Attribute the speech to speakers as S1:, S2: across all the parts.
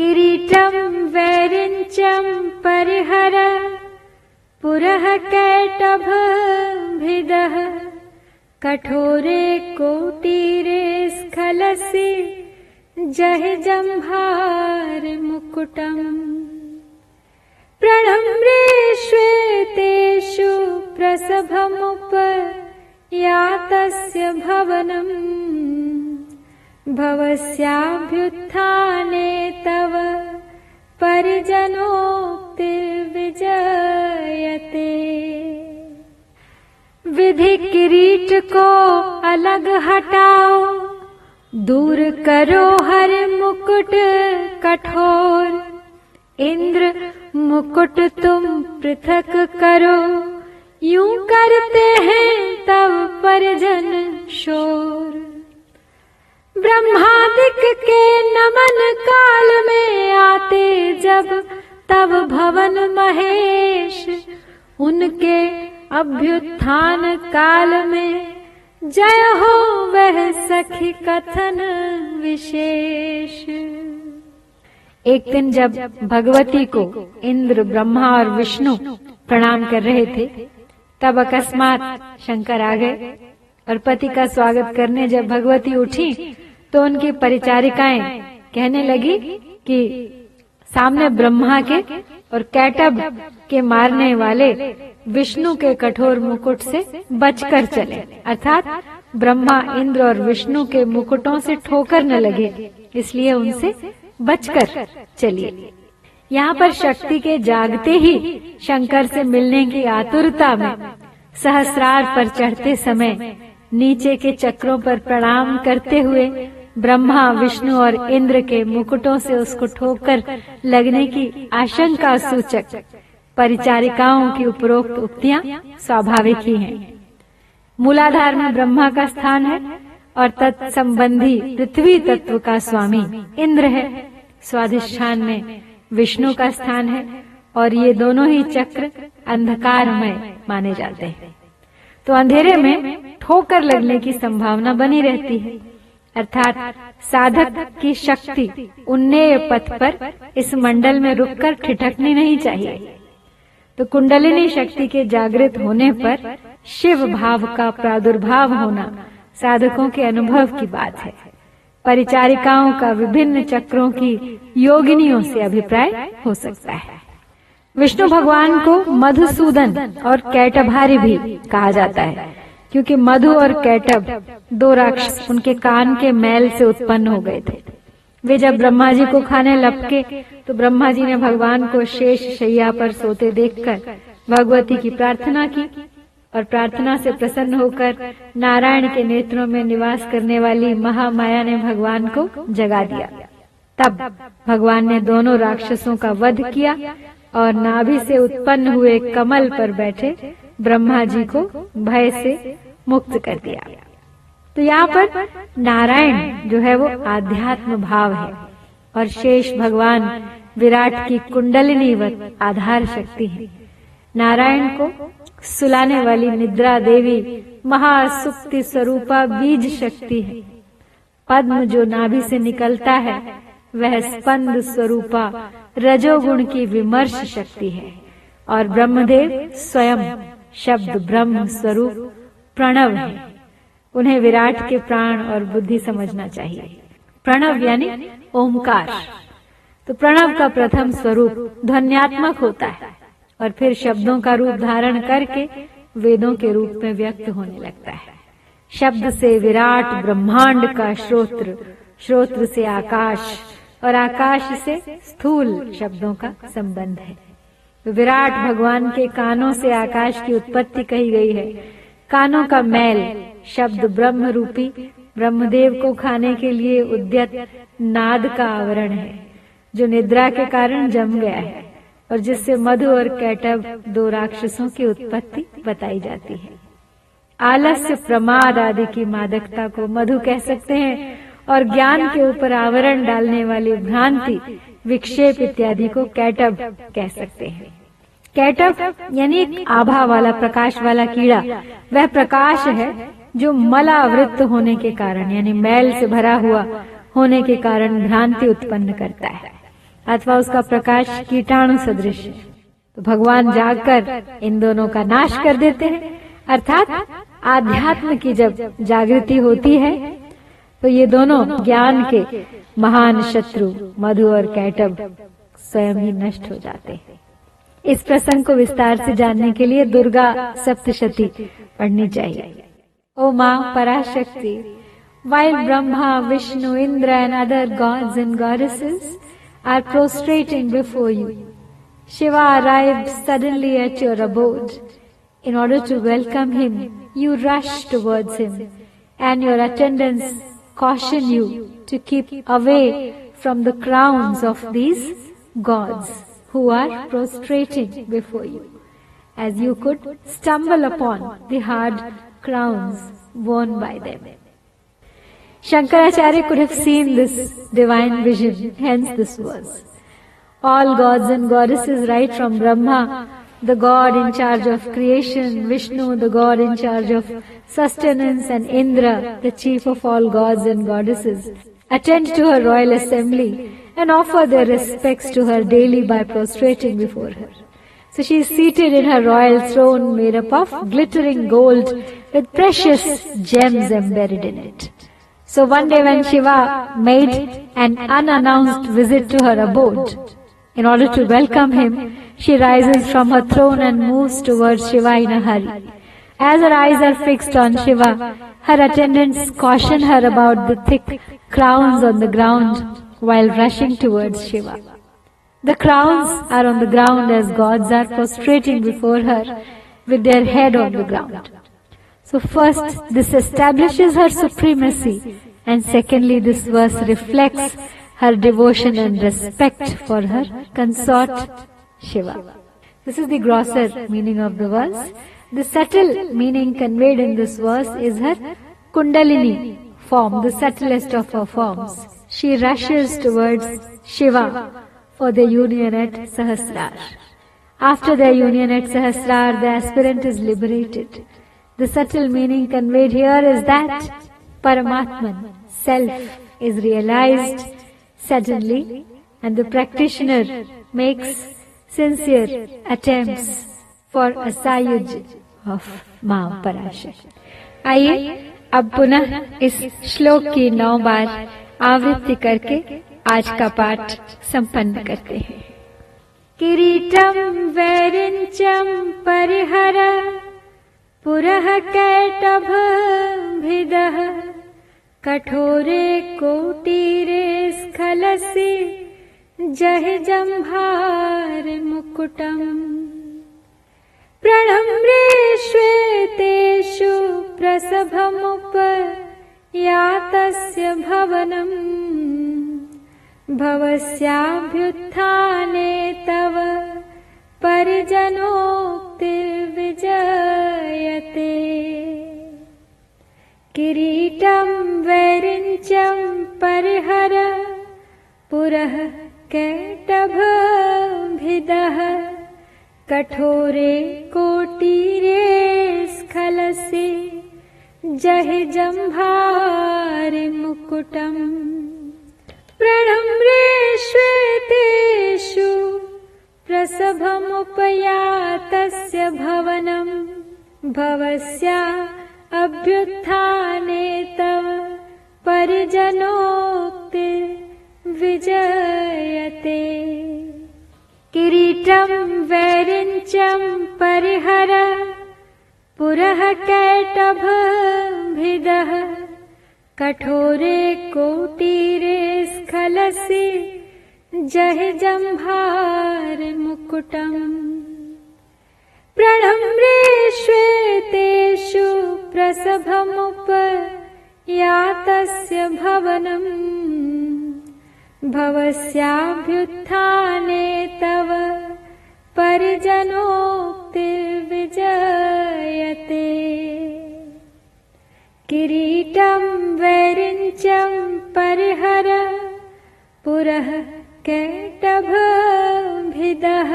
S1: किरीटम् वैरिञ्चम् परिहर पुरः कैटभभिदः कठोरे कोटीरे स्खलसि जहि जम्भार मुकुटम्। प्रणम्रे श्वेतेषु प्रसभमुप यातस्य भवनम् भवस्याभ्युत्थाने तव परिजनोक्तिर्विजयते। विधि किरीट को अलग हटाओ दूर करो हर मुकुट कठोर। इंद्र मुकुट तुम पृथक करो यूं करते हैं तब परिजन शोर ब्रह्मादिक के नमन काल में आते जब तब भवन महेश, उनके अभ्युत्थान काल में जय हो वह सखी कथन विशेष। एक दिन जब भगवती को इंद्र, ब्रह्मा और विष्णु प्रणाम कर रहे थे, तब अकस्मात शंकर आ गए और पति का स्वागत करने जब भगवती उठी तो उनकी परिचारिकाएँ कहने लगी कि सामने ब्रह्मा के और कैटब के मारने वाले विष्णु के कठोर मुकुट से बचकर चले। अर्थात ब्रह्मा इंद्र और विष्णु के मुकुटों से ठोकर न लगे, इसलिए उनसे बचकर चलिए। यहाँ पर शक्ति के जागते ही शंकर से मिलने की आतुरता में सहस्रार पर चढ़ते समय नीचे के चक्रों पर प्रणाम करते हुए ब्रह्मा, विष्णु और इंद्र के मुकुटों से उसको ठोकर लगने की आशंका सूचक परिचारिकाओं की उपरोक्त उक्तियाँ स्वाभाविक ही हैं। मूलाधार में ब्रह्मा का स्थान है और तत्संबंधी पृथ्वी तत्व का स्वामी इंद्र है। स्वाधिष्ठान में विष्णु का स्थान है और ये दोनों ही चक्र अंधकारमय माने जाते हैं। तो अंधेरे में ठोकर लगने की संभावना बनी रहती है। अर्थात साधक की शक्ति उन्नय पथ पर इस मंडल में रुककर ठिठकनी नहीं चाहिए। तो कुंडलिनी शक्ति के जागृत होने पर शिव भाव का प्रादुर्भाव होना साधकों के अनुभव की बात है। परिचारिकाओं का विभिन्न चक्रों की योगिनियों से अभिप्राय हो सकता है। विष्णु भगवान को मधुसूदन और कैटभारी भी कहा जाता है। क्योंकि मधु और कैटब दो राक्षस उनके कान के मैल से उत्पन्न हो गए थे। वे जब ब्रह्मा जी को खाने लपके तो ब्रह्मा जी ने भगवान को शेष शैया पर सोते देखकर भगवती की प्रार्थना की और प्रार्थना से प्रसन्न होकर नारायण के नेत्रों में निवास करने वाली महामाया ने भगवान को जगा दिया। तब भगवान ने दोनों राक्षसों का वध किया और नाभि से उत्पन्न हुए कमल पर बैठे ब्रह्मा जी को भय से मुक्त कर दिया। तो यहाँ पर नारायण जो है वो आध्यात्म भाव है और शेष भगवान विराट की कुंडलिनी व आधार शक्ति है। नारायण को सुलाने वाली निद्रा देवी महासुक्ति स्वरूपा बीज शक्ति है। पद्म जो नाभि से निकलता है, वह स्पंद स्वरूपा रजोगुण की विमर्श शक्ति है और ब्रह्मदेव स्वयं शब्द ब्रह्म स्वरूप प्रणव। है उन्हें विराट के प्राण और बुद्धि समझना चाहिए। प्रणव यानी ओमकार तो प्रणव का प्रथम स्वरूप ध्वन्यात्मक होता है और फिर शब्दों का रूप धारण करके वेदों के रूप में व्यक्त होने लगता है। शब्द से विराट ब्रह्मांड का श्रोत्र श्रोत्र से आकाश और आकाश से स्थूल शब्दों का संबंध है। विराट भगवान के कानों से आकाश की उत्पत्ति कही गई है। कानों का मैल, शब्द ब्रह्म रूपी ब्रह्मदेव को खाने के लिए उद्यत, नाद का आवरण है, जो निद्रा के कारण जम गया है और जिससे मधु और कैटब दो राक्षसों की उत्पत्ति बताई जाती है। आलस्य प्रमाद आदि की मादकता को मधु कह सकते हैं और ज्ञान के ऊपर आवरण डालने वाली भ्रांति विक्षेप इत्यादि को कैटब कह सकते हैं। कैटब यानी एक आभा वाला, प्रकाश वाला कीड़ा। वह प्रकाश है जो मलावृत्त होने के कारण, यानी मैल से भरा हुआ होने के कारण भ्रांति उत्पन्न करता है, अथवा उसका प्रकाश कीटाणु सदृश है। तो भगवान जागकर इन दोनों का नाश कर देते हैं। अर्थात आध्यात्म की जब जागृति होती है तो ये दोनों ज्ञान के महान शत्रु मधु और कैटब स्वयं ही नष्ट हो जाते हैं। इस प्रसंग को विस्तार से जानने के लिए दुर्गा सप्तशती पढ़नी चाहिए। ओ माँ Parashakti while Brahma Vishnu Indra and other gods and goddesses are prostrating before you Shiva arrive suddenly at your abode in order to welcome him you rush towards him and your attendance caution you to keep away from the crowns of these gods who are prostrating before you, as you could stumble upon the hard crowns worn by them. Shankaracharya could have seen this divine vision, hence this verse. All gods and goddesses, right from Brahma, the god in charge of creation, Vishnu, the god in charge of sustenance, and Indra, the chief of all gods and goddesses, attend to her royal assembly and offer their respects to her daily by prostrating before her. So she is seated in her royal throne made up of glittering gold with precious gems embedded in it. So one day when Shiva made an unannounced visit to her abode, in order to welcome him, she rises from her throne and moves towards Shiva in a hurry. As her eyes are fixed on Shiva, her attendants caution her about the thick crowns on the ground while rushing towards Shiva. The crowns are on the ground as gods are prostrating before her with their head on the ground. So first, this establishes her supremacy and secondly, this verse reflects her devotion and respect for her consort Shiva. This is the grosser meaning of the verse. The subtle meaning conveyed in this verse is her Kundalini form, the subtlest of her forms. She rushes towards Shiva for the union at Sahasrar. After their union at Sahasrar, the aspirant is liberated. The subtle meaning conveyed here is that Paramatman, self, is realized suddenly, and the practitioner makes sincere attempts for asayuj of माँ पराशर आइए अब पुनः इस श्लोक की नौ बार आवृत्ति करके आज का पाठ संपन्न करते हैं किरीटम वैरिंचम परिहर पुरः कैटभ भिदः कठोरे कोटीरे स्खलसि जहि जम्भार मुकुटम्। प्रणम्रे श्वेतेषु प्रसभमुप यातस्य भवनम्। भवस्याभ्युत्थाने तव परिजनोक्तिर्विजयते किरीटं वैरिञ्चं परिहर पुरः कैटभभिदः कठोरे कोटीरे स्खलसि जहि जम्भारि मुकुटम् प्रणम्रे श्वेतेषु प्रसभमुपयातस्य भवनम् भवस्या अभ्युत्थाने तव परिजनोक्ति विजयते। किरीटं वैरिञ्चं परिहर पुरः कैटभभिदः कठोरे कोटीरे स्खलसि जहि जम्भार मुकुटम् प्रणम्रे श्वेतेषु प्रसभमुप यातस्य भवनम्। भवस्याभ्युत्थाने तव परिजनोक्तिर्विजयते। किरीटं वैरिञ्चं परिहर पुरः कैटभभिदः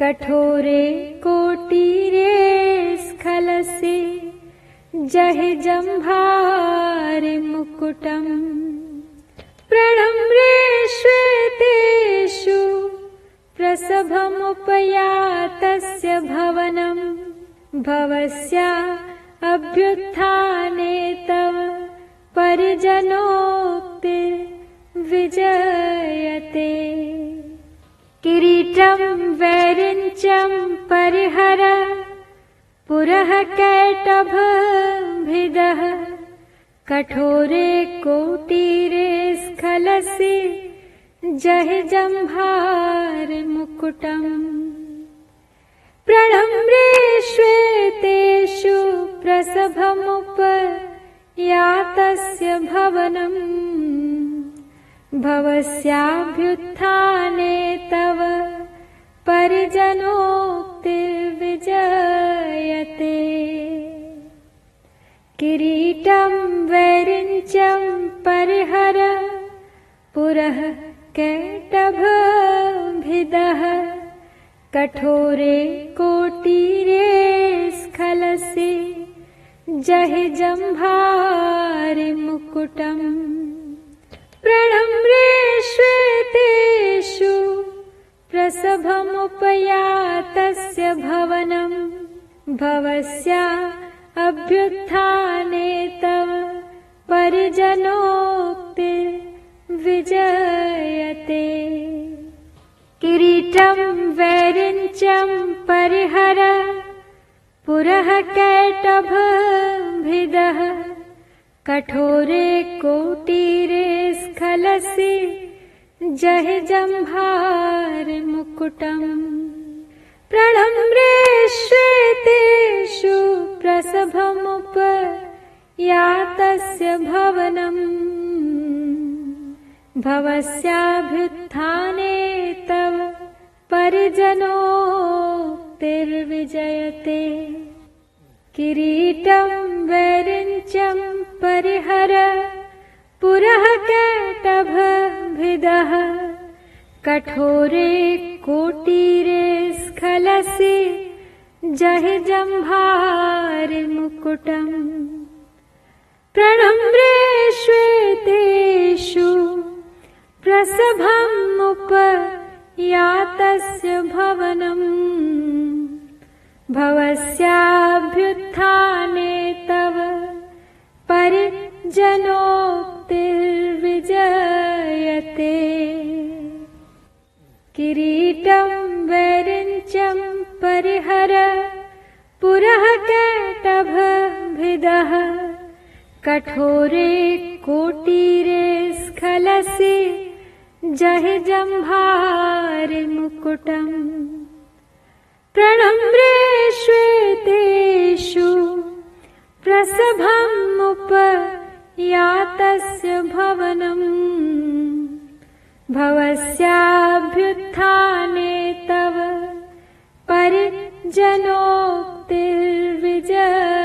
S1: कठोरे कोटीरे मुकुटम्। प्रणम्रे श्वेते प्रसभमुपयातस्य भवनम्। भवस्या अभ्युत्थाने तव परिजनोक्ति विजयते। किरीटम् परिहर पुरः कैटभभिदः कठोरे कोटीरे स्खलसि जहि जम्भार मुकुटम्। प्रणम्रे श्वेतेषु प्रसभमुप यातस्य भवनम्। भवस्याभ्युत्थाने तव परिजनोक्तिर्विजयते किरीटम् वैरिञ्चम् परिहर पुरः कैटभभिदः कठोरे कोटीरे स्खलसि जहि जम्भारि मुकुटम्। प्रणम्रे प्रसभमुपयातस्य भवनम् भवस्या अभ्युत्थाने तव परिजनोक्ति विजयते। किरीटम् वैरिञ्चम् परिहर पुरः कैटभभिदः कठोरे कोटीरे स्खलसि जहि जम्भार मुकुटम्। प्रणम्रे श्वेतेषु प्रसभमुप यातस्य भवनम्। भवस्याभ्युत्थाने तव परिजनोक्तिर्विजयते किरीटम् वैरिञ्चम् परिहर पुरः कैटभभिदः कठोरे कोटीरे स्खलसि जहि जम्भारि मुकुटम्। प्रणम्रे श्वेतेषु प्रसभमुप यातस्य भवनम्। भवस्याभ्युत्थाने तव परिजनोक्तिर्विजयते किरीटम् वैरिञ्चम् परिहर पुरः कैटभभिदः कठोरे कोटीरे स्खलसि जहि जम्भारि मुकुटम् प्रणम्रे श्वेतेषु प्रसभमुप यातस्य भवनम् भवस्याभ्युत्थाने तव परिजनोक्तिर्विजयते